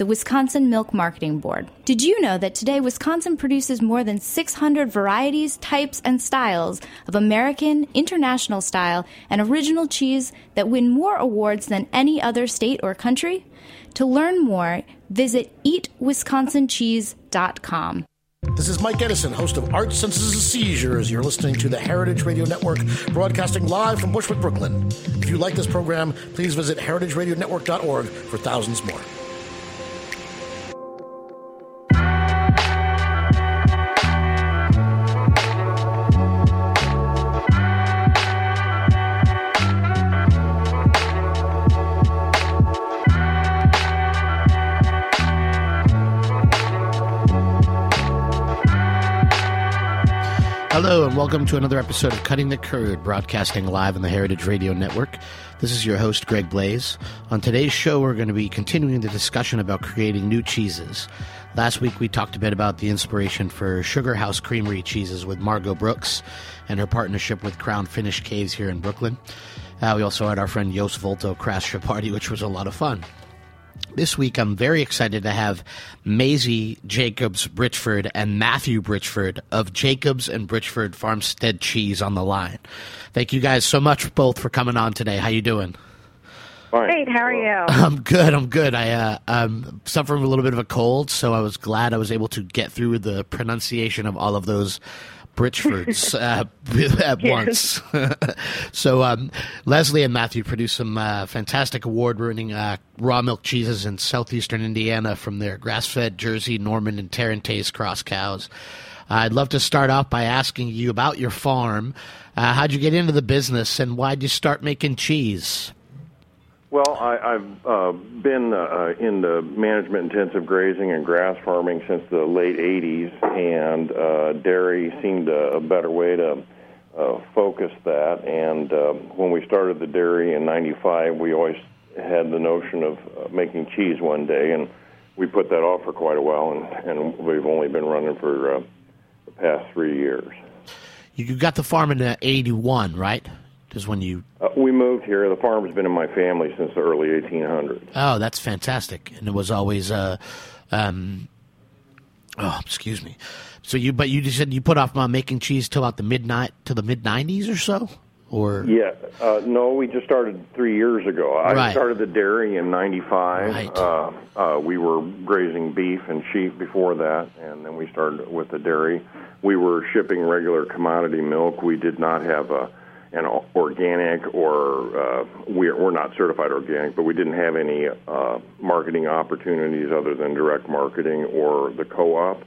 the Wisconsin Milk Marketing Board. Did you know that today Wisconsin produces more than 600 varieties, types, and styles of American, international style, and original cheese that win more awards than any other state or country? To learn more, visit eatwisconsincheese.com. This is Mike Edison, host of Art Senses and Seizures. You're listening to the Heritage Radio Network, broadcasting live from Bushwick, Brooklyn. If you like this program, please visit heritageradionetwork.org for thousands more. Welcome to another episode of Cutting the Curd, broadcasting live on the Heritage Radio Network. This is your host, Greg Blais. On today's show, we're going to be continuing the discussion about creating new cheeses. Last week, we talked a bit about the inspiration for Sugar House Creamery cheeses with Margot Brooks and her partnership with Crown Finish Caves here in Brooklyn. Uh, we also had our friend Jos Vulto crash a party, which was a lot of fun. This week, I'm very excited to have Maisie Jacobs Brichford and Matthew Brichford of Jacobs and Brichford Farmstead Cheese on the line. Thank you guys so much both for coming on today. How you doing? Fine. Great. How are you? I'm good. I'm good. I uh, I'm suffering a little bit of a cold, so I was glad I was able to get through the pronunciation of all of those Brichfords uh, at once. so um, Leslie and Matthew produced some uh, fantastic award-winning uh, raw milk cheeses in southeastern Indiana from their grass-fed Jersey, Norman, and Tarentaise cross cows. I'd love to start off by asking you about your farm. Uh, how'd you get into the business, and why'd you start making cheese? Well, I, I've uh, been uh, in the management intensive grazing and grass farming since the late 80s, and uh, dairy seemed a, a better way to uh, focus that. And uh, when we started the dairy in 95, we always had the notion of uh, making cheese one day, and we put that off for quite a while, and, and we've only been running for uh, the past three years. You got the farm in uh, 81, right? Is when you Uh, we moved here. The farm's been in my family since the early 1800s. Oh, that's fantastic. And it was always, uh, um, oh, excuse me. So you, but you just said you put off uh, making cheese till about the midnight to the mid '90s or so, or Yeah, uh, no, we just started three years ago. I Right. started the dairy in '95. Right. Uh, uh, we were grazing beef and sheep before that, and then we started with the dairy. We were shipping regular commodity milk. We did not have a an organic or uh, we're, we're not certified organic, but we didn't have any uh, marketing opportunities other than direct marketing or the co-op.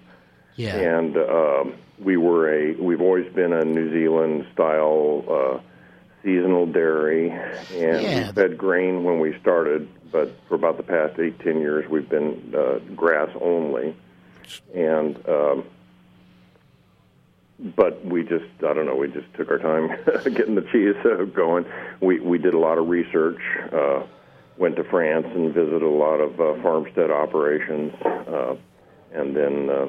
Yeah, and um, we were a we've always been a New Zealand style uh, seasonal dairy, and Yeah. we fed grain when we started, but for about the past eight ten years we've been uh, grass only, and um, but we just I don't know we just took our time getting the cheese going. We we did a lot of research. Uh, went to France and visited a lot of uh, farmstead operations, uh, and then uh,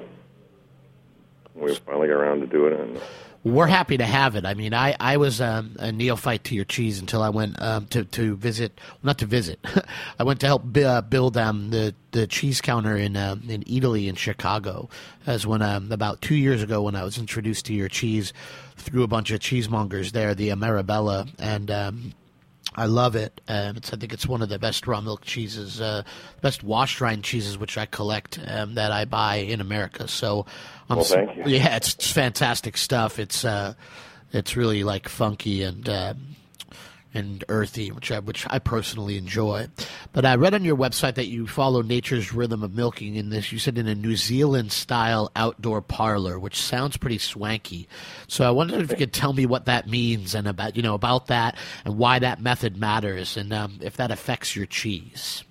we finally got around to do it. And We're happy to have it. I mean, I, I was um, a neophyte to your cheese until I went um, to to visit, not to visit. I went to help uh, build um, the the cheese counter in uh, in Eataly in Chicago. As when um, about two years ago when I was introduced to your cheese through a bunch of cheesemongers there, the Ameribella, and um, I love it. Um, I think it's one of the best raw milk cheeses, uh, best wash rind cheeses, which I collect um, that I buy in America. So, I'm well, thank you. Yeah, it's, it's fantastic stuff. It's uh, it's really like funky and uh, and earthy, which I which I personally enjoy. But I read on your website that you follow nature's rhythm of milking in this. You said in a New Zealand style outdoor parlor, which sounds pretty swanky. So I wondered if you could tell me what that means and about you know about that and why that method matters and um, if that affects your cheese.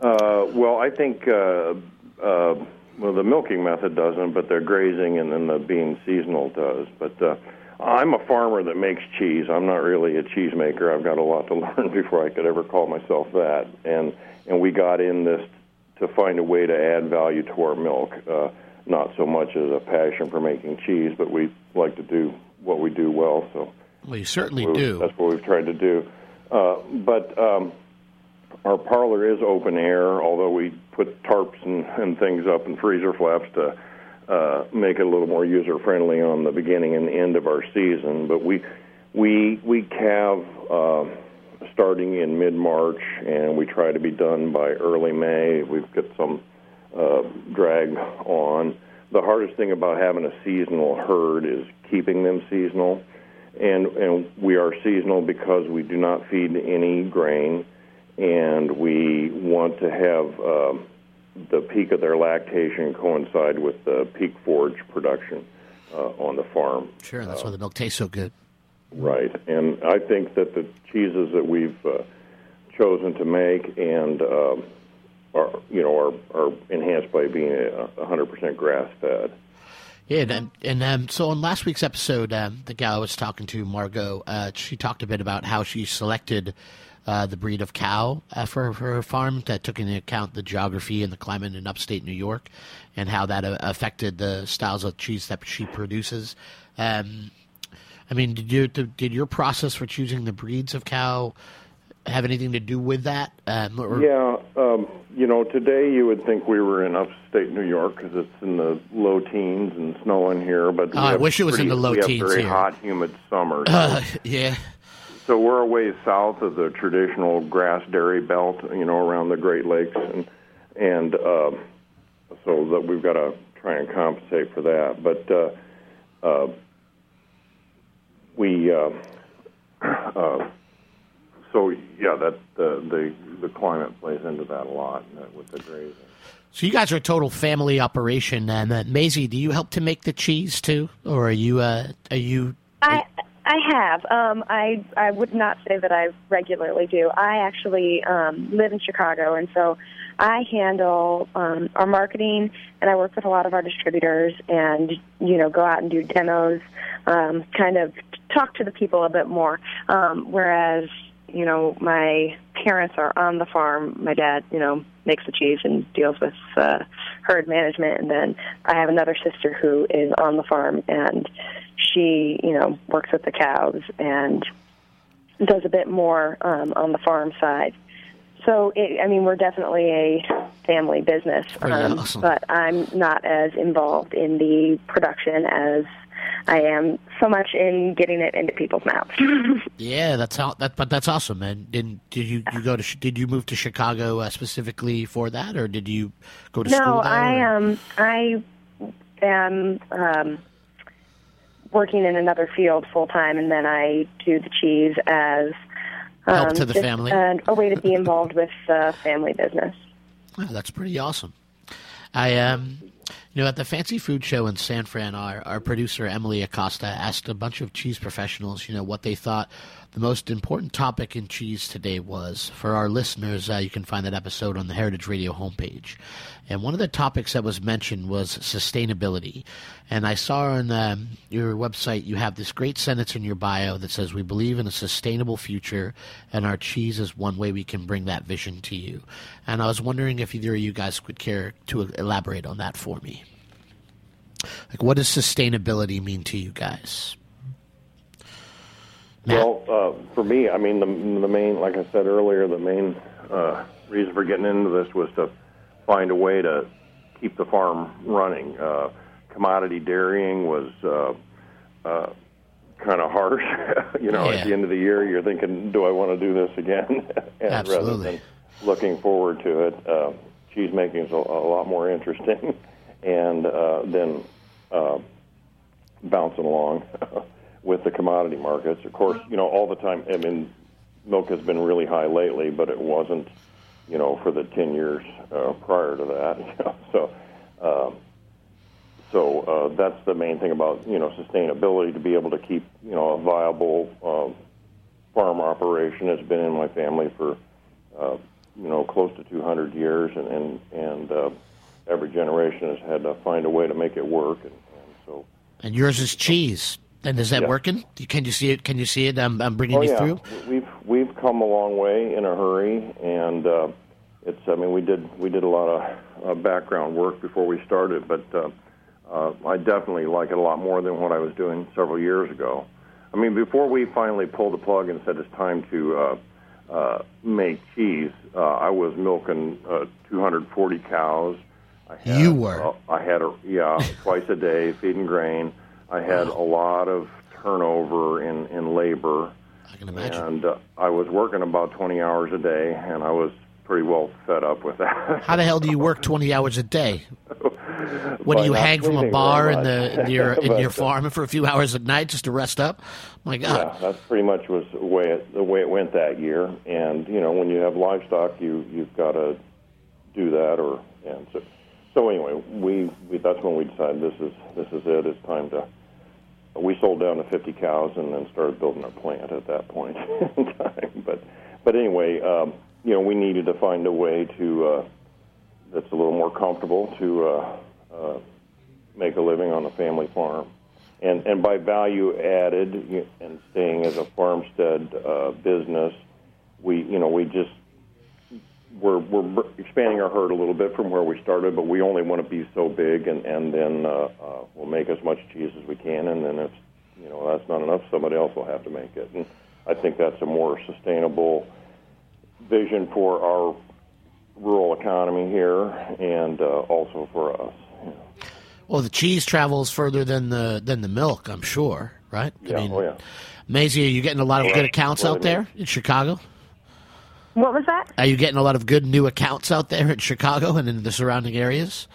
Uh, well, I think. Uh, uh, well, the milking method doesn't, but the grazing and then the being seasonal does. But uh, I'm a farmer that makes cheese. I'm not really a cheesemaker. I've got a lot to learn before I could ever call myself that. And and we got in this to find a way to add value to our milk. Uh, not so much as a passion for making cheese, but we like to do what we do well. So well, you certainly that's do. That's what we've tried to do. Uh, but um, our parlor is open air, although we put tarps and, and things up and freezer flaps to uh, make it a little more user friendly on the beginning and end of our season. But we we we calve uh, starting in mid March, and we try to be done by early May. We've got some uh, drag on. The hardest thing about having a seasonal herd is keeping them seasonal, and and we are seasonal because we do not feed any grain, and we want to have. Uh, the peak of their lactation coincide with the peak forage production uh, on the farm. Sure, that's uh, why the milk tastes so good. Right, and I think that the cheeses that we've uh, chosen to make and um, are you know are, are enhanced by being a 100% grass fed. Yeah, and, and um, so on last week's episode, um, the gal I was talking to, Margot, uh, she talked a bit about how she selected uh, the breed of cow uh, for, for her farm that took into account the geography and the climate in upstate New York and how that uh, affected the styles of cheese that she produces. Um, I mean, did you did your process for choosing the breeds of cow have anything to do with that? Um, or... Yeah, um, you know, today you would think we were in upstate New York because it's in the low teens and snowing here. But oh, I wish it was pretty, in the low we teens have very here. hot, humid summers. Uh, yeah. So we're a ways south of the traditional grass dairy belt, you know, around the Great Lakes, and and uh, so that we've got to try and compensate for that. But uh, uh, we, uh, uh, so yeah, that the, the the climate plays into that a lot uh, with the grazing. So you guys are a total family operation, and uh, Maisie, do you help to make the cheese too, or are you uh, are you? I I have. Um, I I would not say that I regularly do. I actually um, live in Chicago, and so I handle um, our marketing, and I work with a lot of our distributors, and you know, go out and do demos, um, kind of talk to the people a bit more. Um, whereas, you know, my parents are on the farm. My dad, you know, makes the cheese and deals with uh, herd management, and then I have another sister who is on the farm and she, you know, works with the cows and does a bit more um, on the farm side. So, it, I mean, we're definitely a family business, um, awesome. but I'm not as involved in the production as I am so much in getting it into people's mouths. yeah, that's how. That, but that's awesome. And did, did you, you go to? Did you move to Chicago uh, specifically for that, or did you go to no, school there? I um I am um working in another field full time, and then I do the cheese as um, help to the family, and a way to be involved with the family business. Oh, that's pretty awesome. I um, you know, at the Fancy Food Show in San Fran, our, our producer Emily Acosta asked a bunch of cheese professionals, you know, what they thought the most important topic in cheese today was. For our listeners, uh, you can find that episode on the Heritage Radio homepage. And one of the topics that was mentioned was sustainability. And I saw on um, your website you have this great sentence in your bio that says, We believe in a sustainable future, and our cheese is one way we can bring that vision to you. And I was wondering if either of you guys would care to elaborate on that for me. Like, what does sustainability mean to you guys? Well, uh, for me, I mean, the, the main, like I said earlier, the main uh, reason for getting into this was to find a way to keep the farm running. Uh, commodity dairying was uh, uh, kind of harsh. you know, Yeah. at the end of the year, you're thinking, "Do I want to do this again?" and rather Absolutely. than looking forward to it, uh, cheese making is a, a lot more interesting, and uh, then uh, bouncing along with the commodity markets. Of course, you know, all the time. I mean, milk has been really high lately, but it wasn't, you know, for the ten years uh, prior to that. So. Um, so uh, that's the main thing about you know sustainability to be able to keep you know a viable uh, farm operation has been in my family for uh, you know close to 200 years and and, and uh, every generation has had to find a way to make it work and, and so And yours is cheese. And is that Yeah. working? Can you see it? Can you see it? I'm, I'm bringing oh you yeah through. we've we've come a long way in a hurry and uh, it's I mean we did we did a lot of uh, background work before we started but uh, uh, I definitely like it a lot more than what I was doing several years ago. I mean, before we finally pulled the plug and said it's time to uh, uh, make cheese, uh, I was milking uh, 240 cows. I had, You were? Uh, I had a yeah twice a day feeding grain. I had a lot of turnover in in labor, I can imagine. and uh, I was working about 20 hours a day, and I was pretty well fed up with that. How the hell do you work 20 hours a day? What do you hang from a bar in the in your in your uh, farm for a few hours at night just to rest up? My God. Yeah, that's pretty much was the way it, the way it went that year. And you know, when you have livestock, you you've got to do that. Or and so so anyway, we, we that's when we decided this is this is it. It's time to. We sold down to 50 cows and then started building our plant at that point in time. But but anyway, um, you know, we needed to find a way to uh, that's a little more comfortable to uh, uh, make a living on a family farm. And, and by value added and staying as a farmstead uh, business, we you know we just we're we're expanding our herd a little bit from where we started, but we only want to be so big, and and then uh, uh, we'll make as much cheese as we can, and then if you know that's not enough, somebody else will have to make it. And I think that's a more sustainable vision for our rural economy here, and uh, also for us. you know. Well, the cheese travels further than the than the milk, I'm sure, right? Yeah, I mean, oh yeah. Maisie, are you getting a lot of good accounts well, out there in Chicago? What was that? Are you getting a lot of good new accounts out there in Chicago and in the surrounding areas?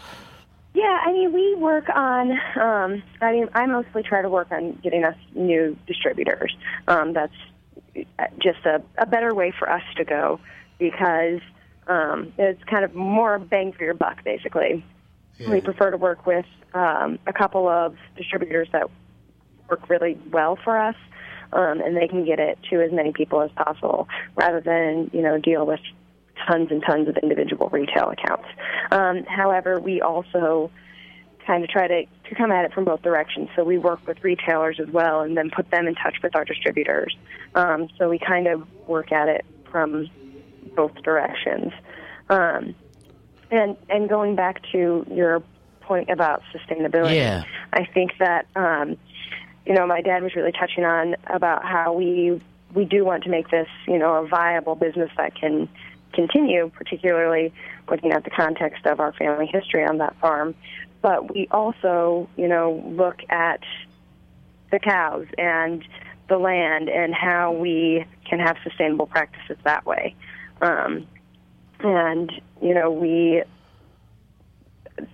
Yeah, I mean, we work on. Um, I mean, I mostly try to work on getting us new distributors. Um, that's just a, a better way for us to go because um, it's kind of more bang for your buck, basically. We prefer to work with um, a couple of distributors that work really well for us, um, and they can get it to as many people as possible, rather than you know deal with tons and tons of individual retail accounts. Um, however, we also kind of try to, to come at it from both directions. So we work with retailers as well, and then put them in touch with our distributors. Um, so we kind of work at it from both directions. Um, and and going back to your point about sustainability, Yeah. I think that um, you know my dad was really touching on about how we we do want to make this you know a viable business that can continue, particularly looking at the context of our family history on that farm. But we also you know look at the cows and the land and how we can have sustainable practices that way. Um, and you know we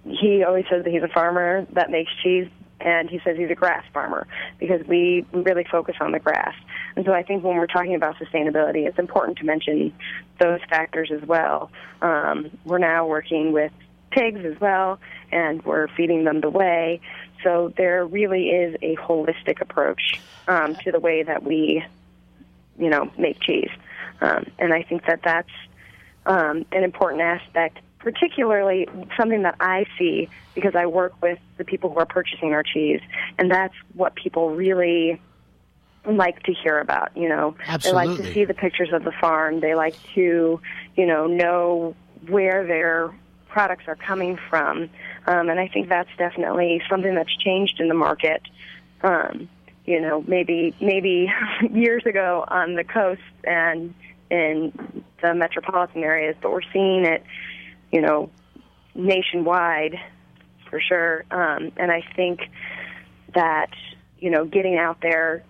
he always says that he's a farmer that makes cheese and he says he's a grass farmer because we really focus on the grass. And so i think when we're talking about sustainability it's important to mention those factors as well. Um, we're now working with pigs as well and we're feeding them the way. so there really is a holistic approach um, to the way that we you know make cheese. Um, and i think that that's um, an important aspect, particularly something that I see because I work with the people who are purchasing our cheese, and that's what people really like to hear about. You know, they like to see the pictures of the farm. They like to, you know, know where their products are coming from. Um, and I think that's definitely something that's changed in the market. Um, you know, maybe maybe years ago on the coast and in the metropolitan areas, but we're seeing it, you know, nationwide for sure. Um, and I think that you know, getting out there,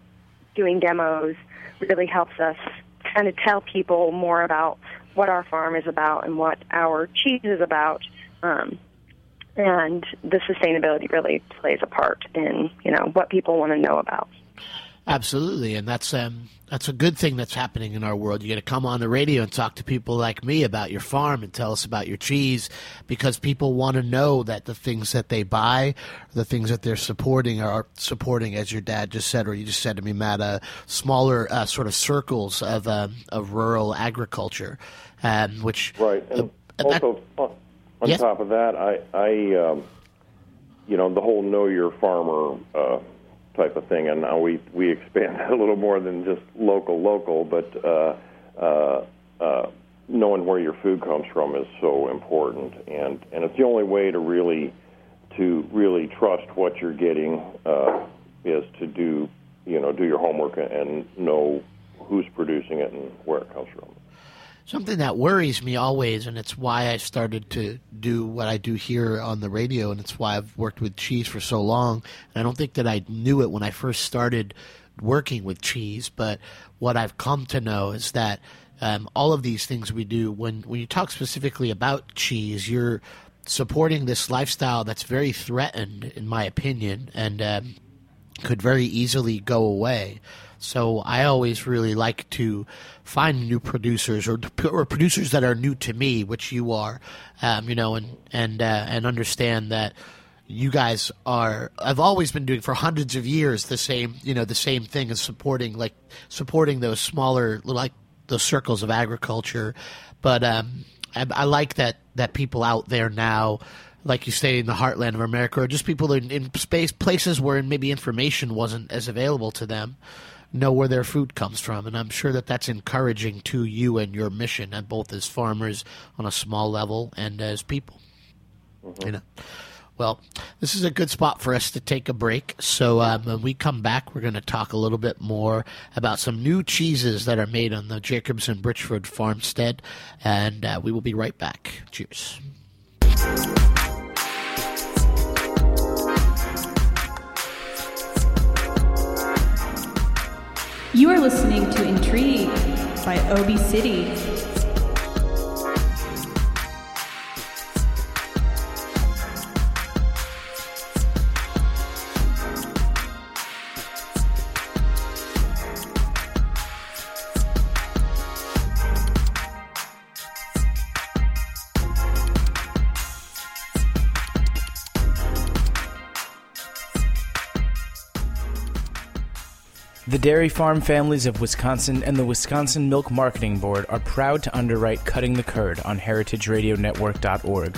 doing demos, really helps us kind of tell people more about what our farm is about and what our cheese is about. Um, and the sustainability really plays a part in you know what people want to know about. Absolutely, and that's um, that's a good thing that's happening in our world. You get to come on the radio and talk to people like me about your farm and tell us about your cheese, because people want to know that the things that they buy, the things that they're supporting, are supporting, as your dad just said, or you just said to me, Matt, uh, smaller uh, sort of circles of um, of rural agriculture, um, which right. And uh, also, that, on, on yes? top of that, I, I um, you know, the whole know your farmer uh, type of thing. And now we we expand a little more than just local local, but uh, uh, uh, knowing where your food comes from is so important, and and it's the only way to really to really trust what you're getting uh, is to do you know do your homework and know who's producing it and where it comes from. Something that worries me always, and it's why I started to do what I do here on the radio, and it's why I've worked with cheese for so long. And I don't think that I knew it when I first started working with cheese, but what I've come to know is that um, all of these things we do, when, when you talk specifically about cheese, you're supporting this lifestyle that's very threatened, in my opinion, and um, could very easily go away. So I always really like to find new producers or, or producers that are new to me, which you are, um, you know, and and uh, and understand that you guys are I've always been doing for hundreds of years the same you know the same thing as supporting like supporting those smaller like those circles of agriculture. But um, I, I, like that that people out there now like you say in the heartland of America or just people in, in space places where maybe information wasn't as available to them know where their food comes from. And I'm sure that that's encouraging to you and your mission, and both as farmers on a small level and as people. Mm-hmm. You know. Well, this is a good spot for us to take a break. So um, when we come back, we're going to talk a little bit more about some new cheeses that are made on the Jacobs and Brichford farmstead, and uh, we will be right back. Cheers. You are listening to Intrigue by Obi City. The dairy farm families of Wisconsin and the Wisconsin Milk Marketing Board are proud to underwrite Cutting the Curd on heritageradionetwork.org.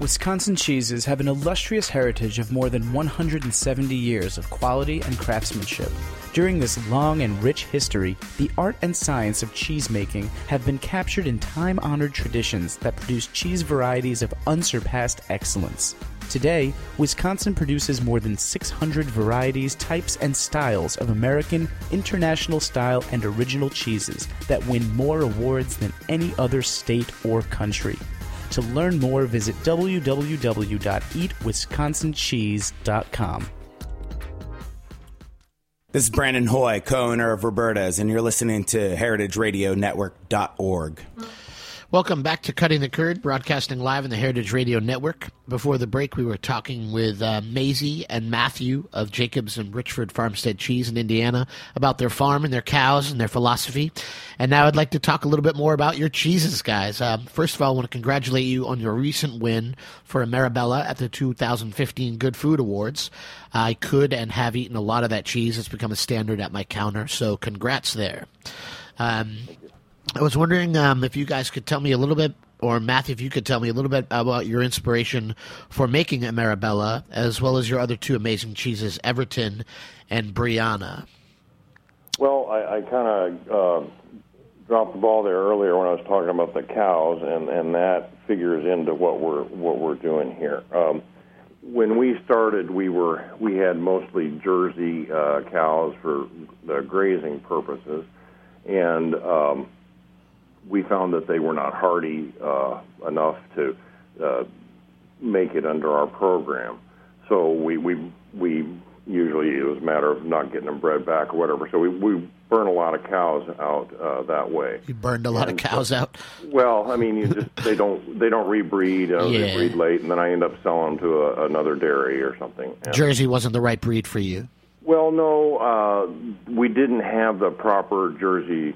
Wisconsin cheeses have an illustrious heritage of more than 170 years of quality and craftsmanship. During this long and rich history, the art and science of cheesemaking have been captured in time honored traditions that produce cheese varieties of unsurpassed excellence. Today, Wisconsin produces more than 600 varieties, types, and styles of American, international style, and original cheeses that win more awards than any other state or country. To learn more, visit www.eatwisconsincheese.com. This is Brandon Hoy, co owner of Roberta's, and you're listening to heritageradionetwork.org. Welcome back to Cutting the Curd, broadcasting live on the Heritage Radio Network. Before the break, we were talking with uh, Maisie and Matthew of Jacobs and Brichford Farmstead Cheese in Indiana about their farm and their cows and their philosophy. And now I'd like to talk a little bit more about your cheeses, guys. Um, first of all, I want to congratulate you on your recent win for a Ameribella at the 2015 Good Food Awards. I could and have eaten a lot of that cheese. It's become a standard at my counter, so congrats there. Um, I was wondering um, if you guys could tell me a little bit, or Matthew, if you could tell me a little bit about your inspiration for making Ameribella, as well as your other two amazing cheeses, Everton and Briana. Well, I, I kind of uh, dropped the ball there earlier when I was talking about the cows, and and that figures into what we're what we're doing here. Um, when we started, we were we had mostly Jersey uh, cows for the grazing purposes, and um, we found that they were not hardy uh, enough to uh, make it under our program. So we we we usually it was a matter of not getting them bred back or whatever. So we we burn a lot of cows out uh, that way. You burned a lot And of cows out. Well, I mean, you just they don't they don't rebreed. Uh, Yeah. They breed late, and then I end up selling them to a, another dairy or something. And- Jersey wasn't the right breed for you. well, no, uh, we didn't have the proper Jersey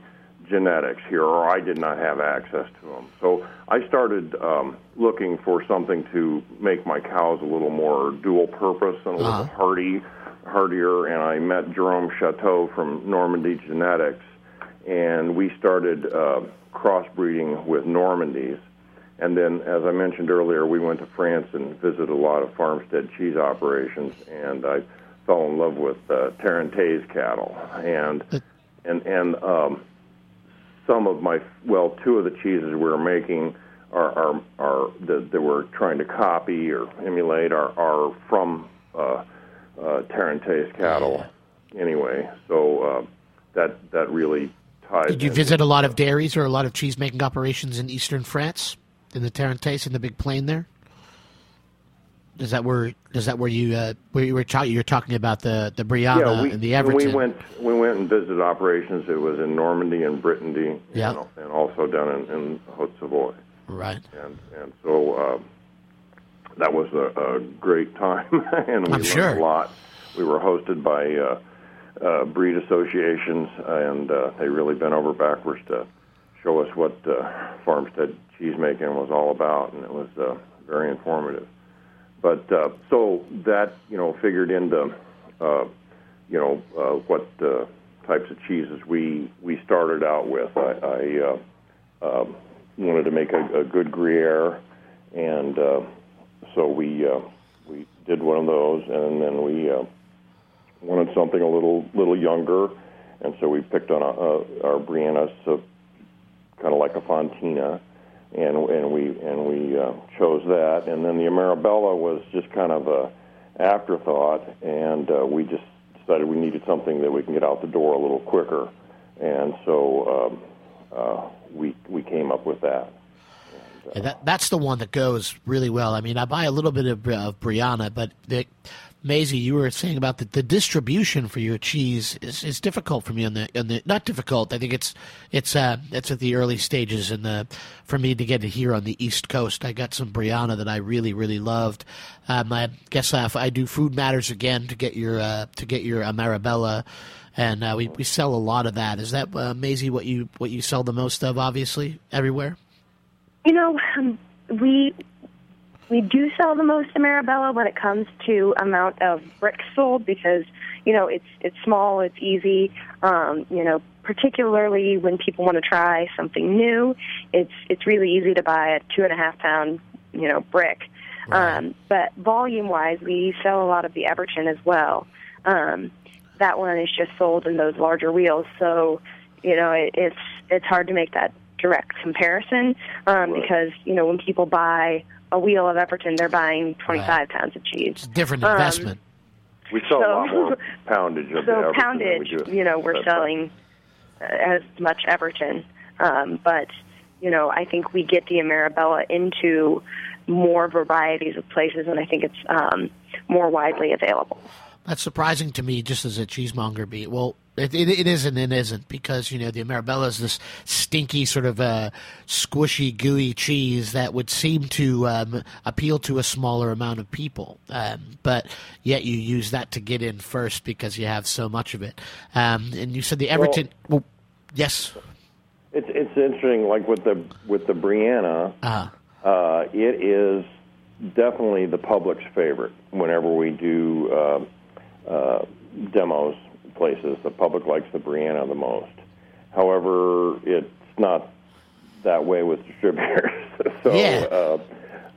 genetics here, or I did not have access to them. So I started um, looking for something to make my cows a little more dual purpose and a little Uh-huh. hardy, hardier. And I met Jerome Chateau from Normandy Genetics, and we started uh, crossbreeding with Normandies. And then, as I mentioned earlier, we went to France and visited a lot of farmstead cheese operations, and I fell in love with uh, Tarentaise cattle, and and and um, some of my well, two of the cheeses we were making are are, are that, that we're trying to copy or emulate are are from uh, uh, Tarentaise cattle, anyway. So uh, that that really ties. Did you in. visit a lot of dairies or a lot of cheese making operations in eastern France, in the Tarentaise, in the big plain there? Is that where? Is that where you? Uh, where you were? Ta- you're talking about the the Briana yeah, we, and the Everton. we went we went and visited operations. It was in Normandy and Brittany, Yeah. and, and also down in, in Haute Savoie. Right. and and so uh, that was a, a great time, and we I'm learned sure. a lot. We were hosted by uh, uh, breed associations, and uh, they really bent over backwards to show us what uh, farmstead cheese making was all about, and it was uh, very informative. But uh, so that you know figured into uh, you know uh, what uh, types of cheeses we we started out with. I, I uh, um, wanted to make a, a good Gruyere, and uh, so we uh, we did one of those, and then we uh, wanted something a little little younger, and so we picked on a, a, our Briana, so kind of like a Fontina, and and we and we uh, chose that, and then the Ameribella was just kind of a afterthought, and uh, we just decided we needed something that we can get out the door a little quicker, and so um, uh, we we came up with that. Yeah, that that's the one that goes really well. I mean, I buy a little bit of, of Briana, but the, Maisie, you were saying about the, the distribution for your cheese is, is difficult for me on the on the not difficult. I think it's it's uh it's at the early stages in the for me to get it here on the East Coast. I got some Briana that I really really loved. Um, I guess uh, if I do Food Matters again to get your uh, to get your Ameribella. And uh, we, we sell a lot of that. Is that uh, Maisie what you what you sell the most of? Obviously, everywhere. You know, um, we we do sell the most Ameribella when it comes to amount of bricks sold because you know it's it's small, it's easy. Um, you know, particularly when people want to try something new, it's it's really easy to buy a two and a half pound you know brick. Um, but volume wise, we sell a lot of the Everton as well. Um, that one is just sold in those larger wheels, so you know it, it's it's hard to make that direct comparison um, because you know when people buy a wheel of Everton, they're buying 25 pounds of cheese. It's a different Um, investment. We sell a lot more poundage of the So Everton than we poundage, do- you know, we're That's selling uh, as much Everton, um, but you know, I think we get the Ameribella into more varieties of places, and I think it's um, more widely available. That's surprising to me, just as a cheesemonger. Be well, it, it, it isn't. It isn't because you know the Ameribella is this stinky sort of uh, squishy, gooey cheese that would seem to um, appeal to a smaller amount of people. Um, but yet you use that to get in first because you have so much of it. Um, and you said the Everton. Well, yes. It's it's interesting, like with the with the Briana, Uh, uh, it is definitely the public's favorite. Whenever we do uh, uh, demos places, the public likes the Briana the most. However, it's not that way with distributors. so, Yeah. uh,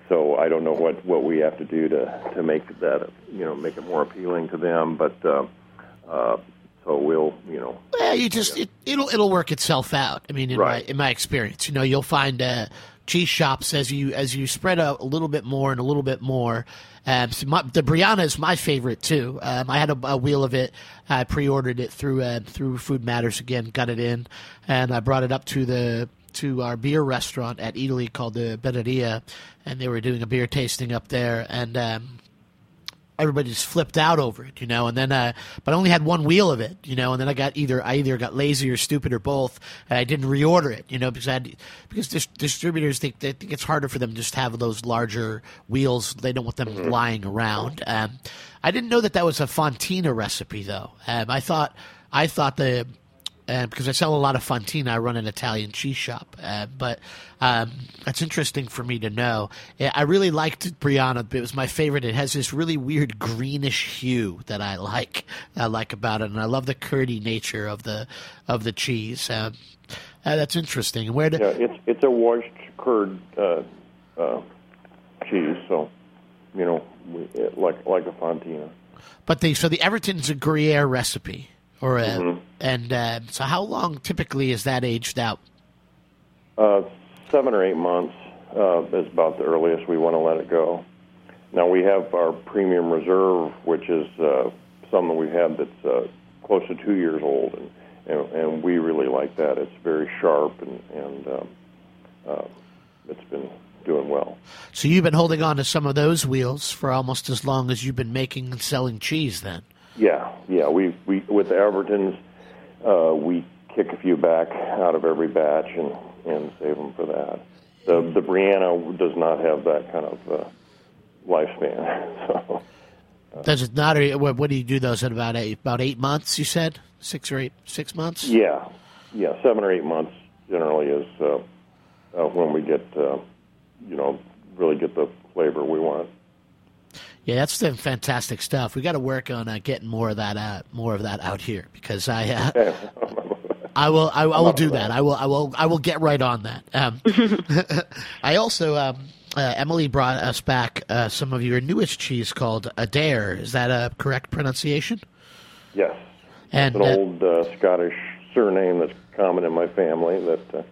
so I don't know what, what we have to do to to make that you know make it more appealing to them. But uh, uh, So we'll, you know, Yeah, you just it, it'll it'll work itself out. I mean, in Right. my in my experience, you know, you'll find uh, cheese shops as you as you spread out a little bit more and a little bit more. Um, so my, the Briana is my favorite too. Um, I had a, a wheel of it. I pre-ordered it through uh, through Food Matters again, got it in, and I brought it up to the to our beer restaurant at Eataly called the Birreria, and they were doing a beer tasting up there, and. Um, everybody just flipped out over it, you know. And then, uh, but I only had one wheel of it, you know. And then I got either I either got lazy or stupid or both, and I didn't reorder it, you know, because I had, because dis- distributors think they think it's harder for them to just have those larger wheels. They don't want them lying around. Um, I didn't know that that was a Fontina recipe though. Um, I thought I thought the uh, because I sell a lot of Fontina. I run an Italian cheese shop, uh, but um, that's interesting for me to know. I really liked Briana. It was my favorite. It has this really weird greenish hue that I like. I like about it, and I love the curdy nature of the of the cheese. Um, uh, that's interesting. Where do, yeah, it's it's a washed curd uh, uh, cheese, so you know, like like a Fontina. but the so the Everton's a Gruyere recipe, or a, Mm-hmm. and uh, so how long typically is that aged out? Uh, seven or eight months uh, is about the earliest we want to let it go. Now we have our premium reserve, which is uh, something we've had that's uh, close to two years old, and, and and we really like that. It's very sharp and and um, uh, it's been doing well. So you've been holding on to some of those wheels for almost as long as you've been making and selling cheese, then. Yeah, yeah. We we with the Evertons, uh, we kick a few back out of every batch and and save them for that. The the Briana does not have that kind of uh, lifespan. So Does it not? Or what, what do you do those at about eight, about eight months? You said six or eight, six months. yeah, yeah. Seven or eight months generally is uh, uh, when we get uh, you know really get the flavor we want. Yeah, that's the fantastic stuff. We got to work on uh, getting more of that, uh, more of that out here because I, uh, I will, I, I will do that. I will, I will, I will get right on that. Um, I also, um, uh, Emily brought us back uh, some of your newest cheese called Adair. Is that a correct pronunciation? Yes, And an uh, old uh, Scottish surname that's common in my family. That uh,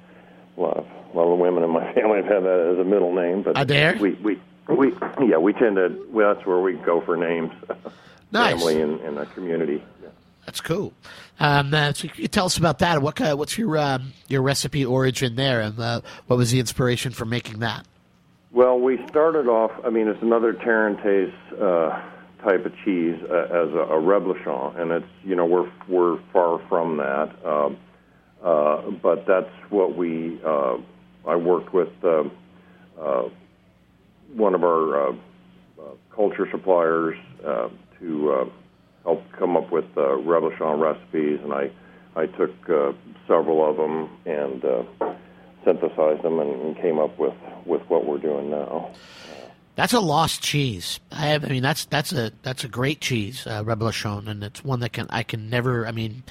a lot of a lot of women in my family have had that as a middle name. But Adair? we we we yeah we tend to well that's where we go for names. Nice. Family and, and a community. Yeah. That's cool. Um, uh, so you tell us about that. What kind, what's your um, your recipe origin there, and uh, what was the inspiration for making that? Well, we started off. I mean, it's another Tarentaise uh, type of cheese uh, as a, a reblochon, and it's you know we're we're far from that. Um, uh, but that's what we. Uh, I worked with uh, uh, one of our uh, uh, culture suppliers uh, to uh, help come up with uh, reblochon recipes, and I I took uh, several of them and uh, synthesized them and, and came up with with what we're doing now. That's a lost cheese. I, have, I mean, that's that's a that's a great cheese, uh, reblochon, and it's one that can I can never. I mean,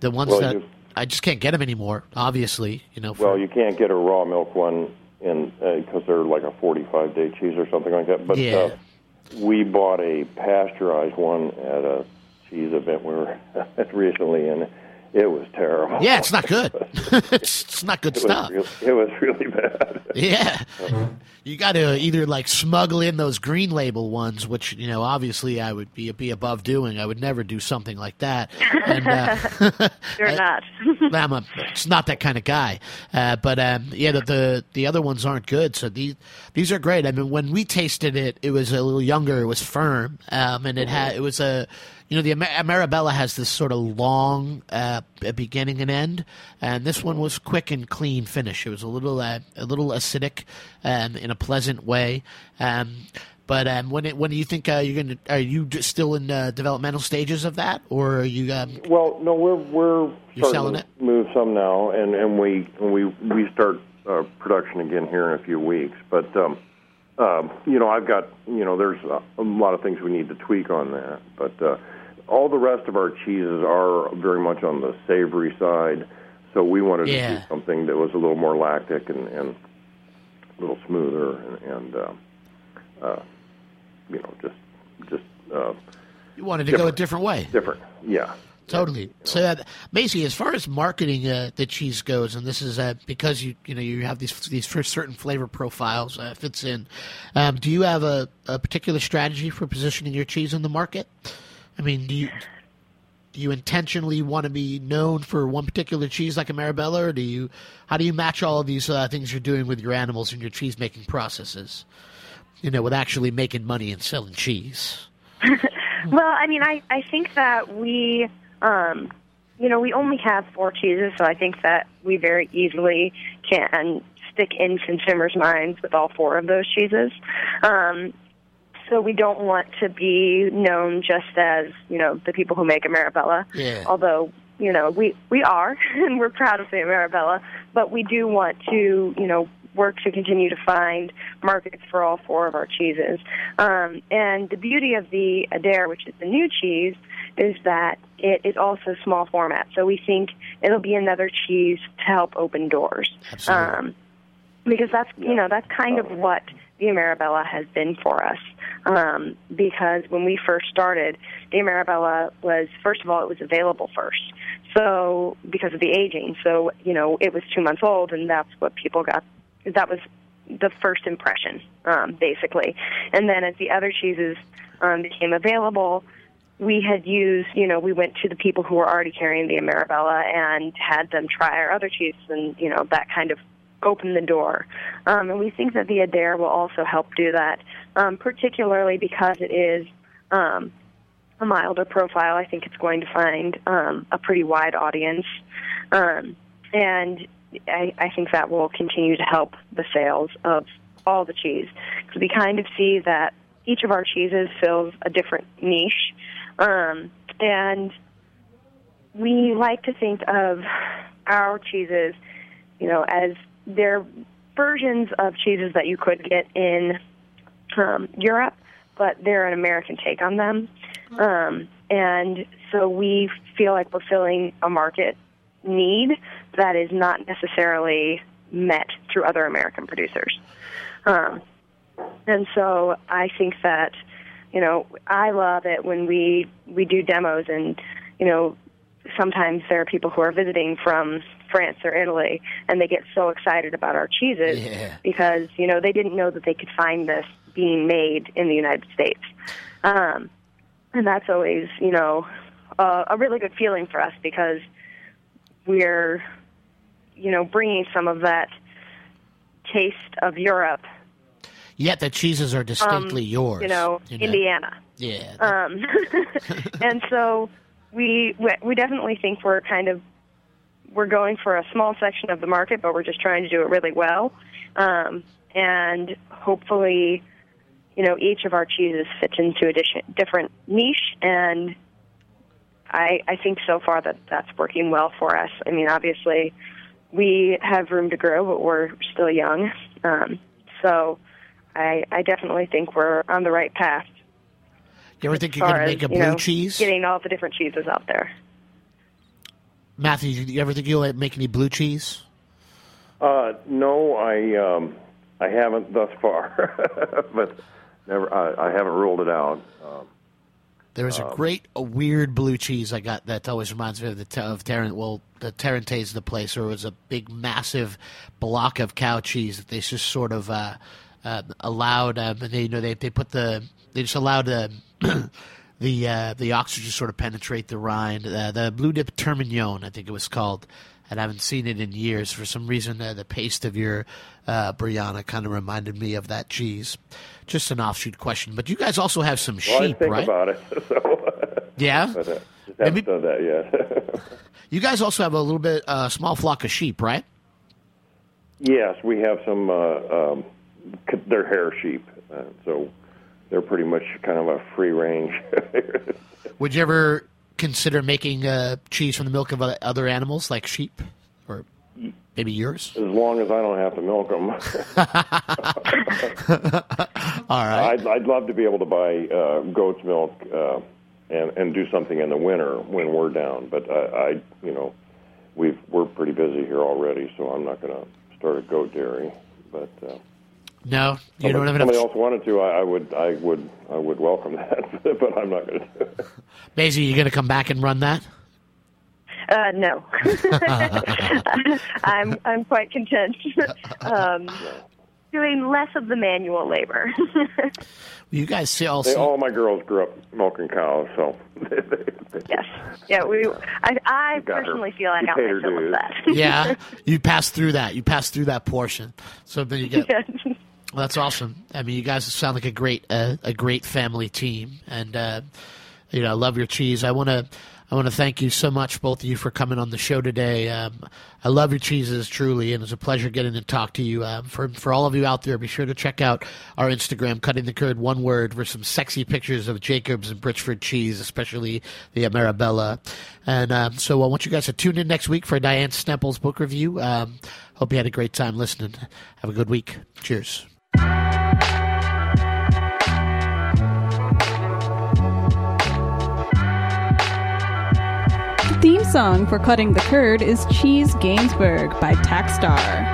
the ones Well, that you- I just can't get them anymore. Obviously, you know. For, Well, you can't get a raw milk one in because they're like a 45 day cheese or something like that. But Yeah. uh, we bought a pasteurized one at a cheese event we were recently, and it was terrible. yeah, it's not good. it's, it's not good It stuff. was, real, it was really bad. Yeah. You got to either like smuggle in those green label ones, which you know obviously I would be be above doing. I would never do something like that. And, uh, You're not. I'm a, it's not that kind of guy. Uh, but um, yeah, the, the the other ones aren't good. So these these are great. I mean, when we tasted it, it was a little younger. It was firm, um, and it had it was a you know the Amer- Ameribella has this sort of long uh, beginning and end, and this one was quick and clean finish. It was a little uh, a little acidic um, in a pleasant way. Um, but um, when it, when do you think uh, you're going to? Are you still in uh, developmental stages of that, or are you? Um, Well, no, we're we're You're selling to it? move some now, and and we and we we start uh, production again here in a few weeks. But um, um, you know, I've got you know, there's a, lot of things we need to tweak on that, but uh, all the rest of our cheeses are very much on the savory side. So we wanted to do something that was a little more lactic and, and a little smoother, and, and uh, uh, you know, just just uh, you wanted to go a different way. different. Yeah. Totally. So, uh, as far as marketing uh, the cheese goes, and this is uh, because you you know you have these these for certain flavor profiles uh, fits in. Um, do you have a, a particular strategy for positioning your cheese in the market? I mean, do you do you intentionally want to be known for one particular cheese like a Ameribella, or do you how do you match all of these uh, things you're doing with your animals and your cheese making processes? You know, with actually making money and selling cheese. well, I mean, I I think that we um, you know, we only have four cheeses, so I think that we very easily can stick in consumers' minds with all four of those cheeses. Um, so we don't want to be known just as you know the people who make a Ameribella. Yeah. Although you know we we are and we're proud of the Ameribella, but we do want to you know work to continue to find markets for all four of our cheeses. Um, and the beauty of the Adair, which is the new cheese, is that it is also small format. So we think it'll be another cheese to help open doors. Absolutely. Um, because that's you know that's kind of what the Ameribella has been for us. Um, because when we first started, the Ameribella was first of all it was available first. So because of the aging, so you know it was two months old, and that's what people got. That was the first impression, um, basically. And then as the other cheeses um, became available, we had used, you know, we went to the people who were already carrying the Ameribella and had them try our other cheeses, and you know that kind of opened the door. Um, and we think that the Adair will also help do that, um, particularly because it is um, a milder profile. I think it's going to find um, a pretty wide audience, um, and I, I think that will continue to help the sales of all the cheese because we kind of see that each of our cheeses fills a different niche. Um, and we like to think of our cheeses, you know, as they're versions of cheeses that you could get in um, Europe, but they're an American take on them. Um, and so we feel like we're filling a market need that is not necessarily met through other American producers. Um, and so I think that you know I love it when we we do demos and you know sometimes there are people who are visiting from France or Italy and they get so excited about our cheeses Yeah. because you know they didn't know that they could find this being made in the United States. Um, and that's always you know a, a really good feeling for us because we're you know bringing some of that taste of Europe Yet the cheeses are distinctly um, yours. You know, Indiana. Yeah. Um, and so we we- we definitely think we're kind of we're going for a small section of the market, but we're just trying to do it really well. Um, and hopefully, you know, each of our cheeses fits into a dish- different niche, and I I think so far that that's working well for us. I mean, obviously, we have room to grow, but we're still young. Um, so I I definitely think we're on the right path you ever think you're going to make a you blue know, cheese? Getting all the different cheeses out there. Matthew, do you ever think you'll make any blue cheese? Uh, no, I um, I haven't thus far, but never. I, I haven't ruled it out. Um, There was a great, a weird blue cheese I got that always reminds me of the of Tarrant. Well, the Tarentaise, the place where it was a big, massive block of cow cheese that they just sort of uh, uh, allowed. Um, and they, you know, they they put the they just allowed uh, the uh, the oxygen sort of penetrate the rind. Uh, the Bleu de Termignon, I think it was called. And I haven't seen it in years. For some reason, uh, the paste of your uh, Briana kind of reminded me of that cheese. Just an offshoot question. But you guys also have some well, I sheep, think right? about it, so Yeah. but Maybe- done that yet. You guys also have a little bit, a uh, small flock of sheep, right? yes, we have some. Uh, um, they're hair sheep, uh, so they're pretty much kind of a free range. Would you ever consider making uh, cheese from the milk of o- other animals, like sheep, or maybe yours? as long as I don't have to milk them. All right. I'd, I'd love to be able to buy uh, goat's milk uh, and and do something in the winter when we're down. But I, I you know, we've we're pretty busy here already, so I'm not going to start a goat dairy. But uh, no, you if don't have somebody enough. else wanted to, I, I would I would I would welcome that. but I'm not going to do it. Maisie, you going to come back and run that Uh, no, I'm I'm quite content um, doing less of the manual labor. you guys see all. They, all my girls grew up milking cows, so. yes, yeah. We. I, I personally feel I got my fill of that. yeah, you passed through that. You passed through that portion, so then you get. Well, that's awesome. I mean, you guys sound like a great uh, a great family team, and uh, you know, I love your cheese. I want to I want to thank you so much, both of you, for coming on the show today. Um, I love your cheeses truly, and it's a pleasure getting to talk to you. Um, for for all of you out there, be sure to check out our Instagram, cutting the curd one word, for some sexy pictures of Jacobs and Brichford cheese, especially the Ameribella. And um, so I want you guys to tune in next week for Diane Snempel's book review. Um, hope you had a great time listening. Have a good week. Cheers. Theme song for Cutting the Curd is Cheese Gainsbourg by Tackstar.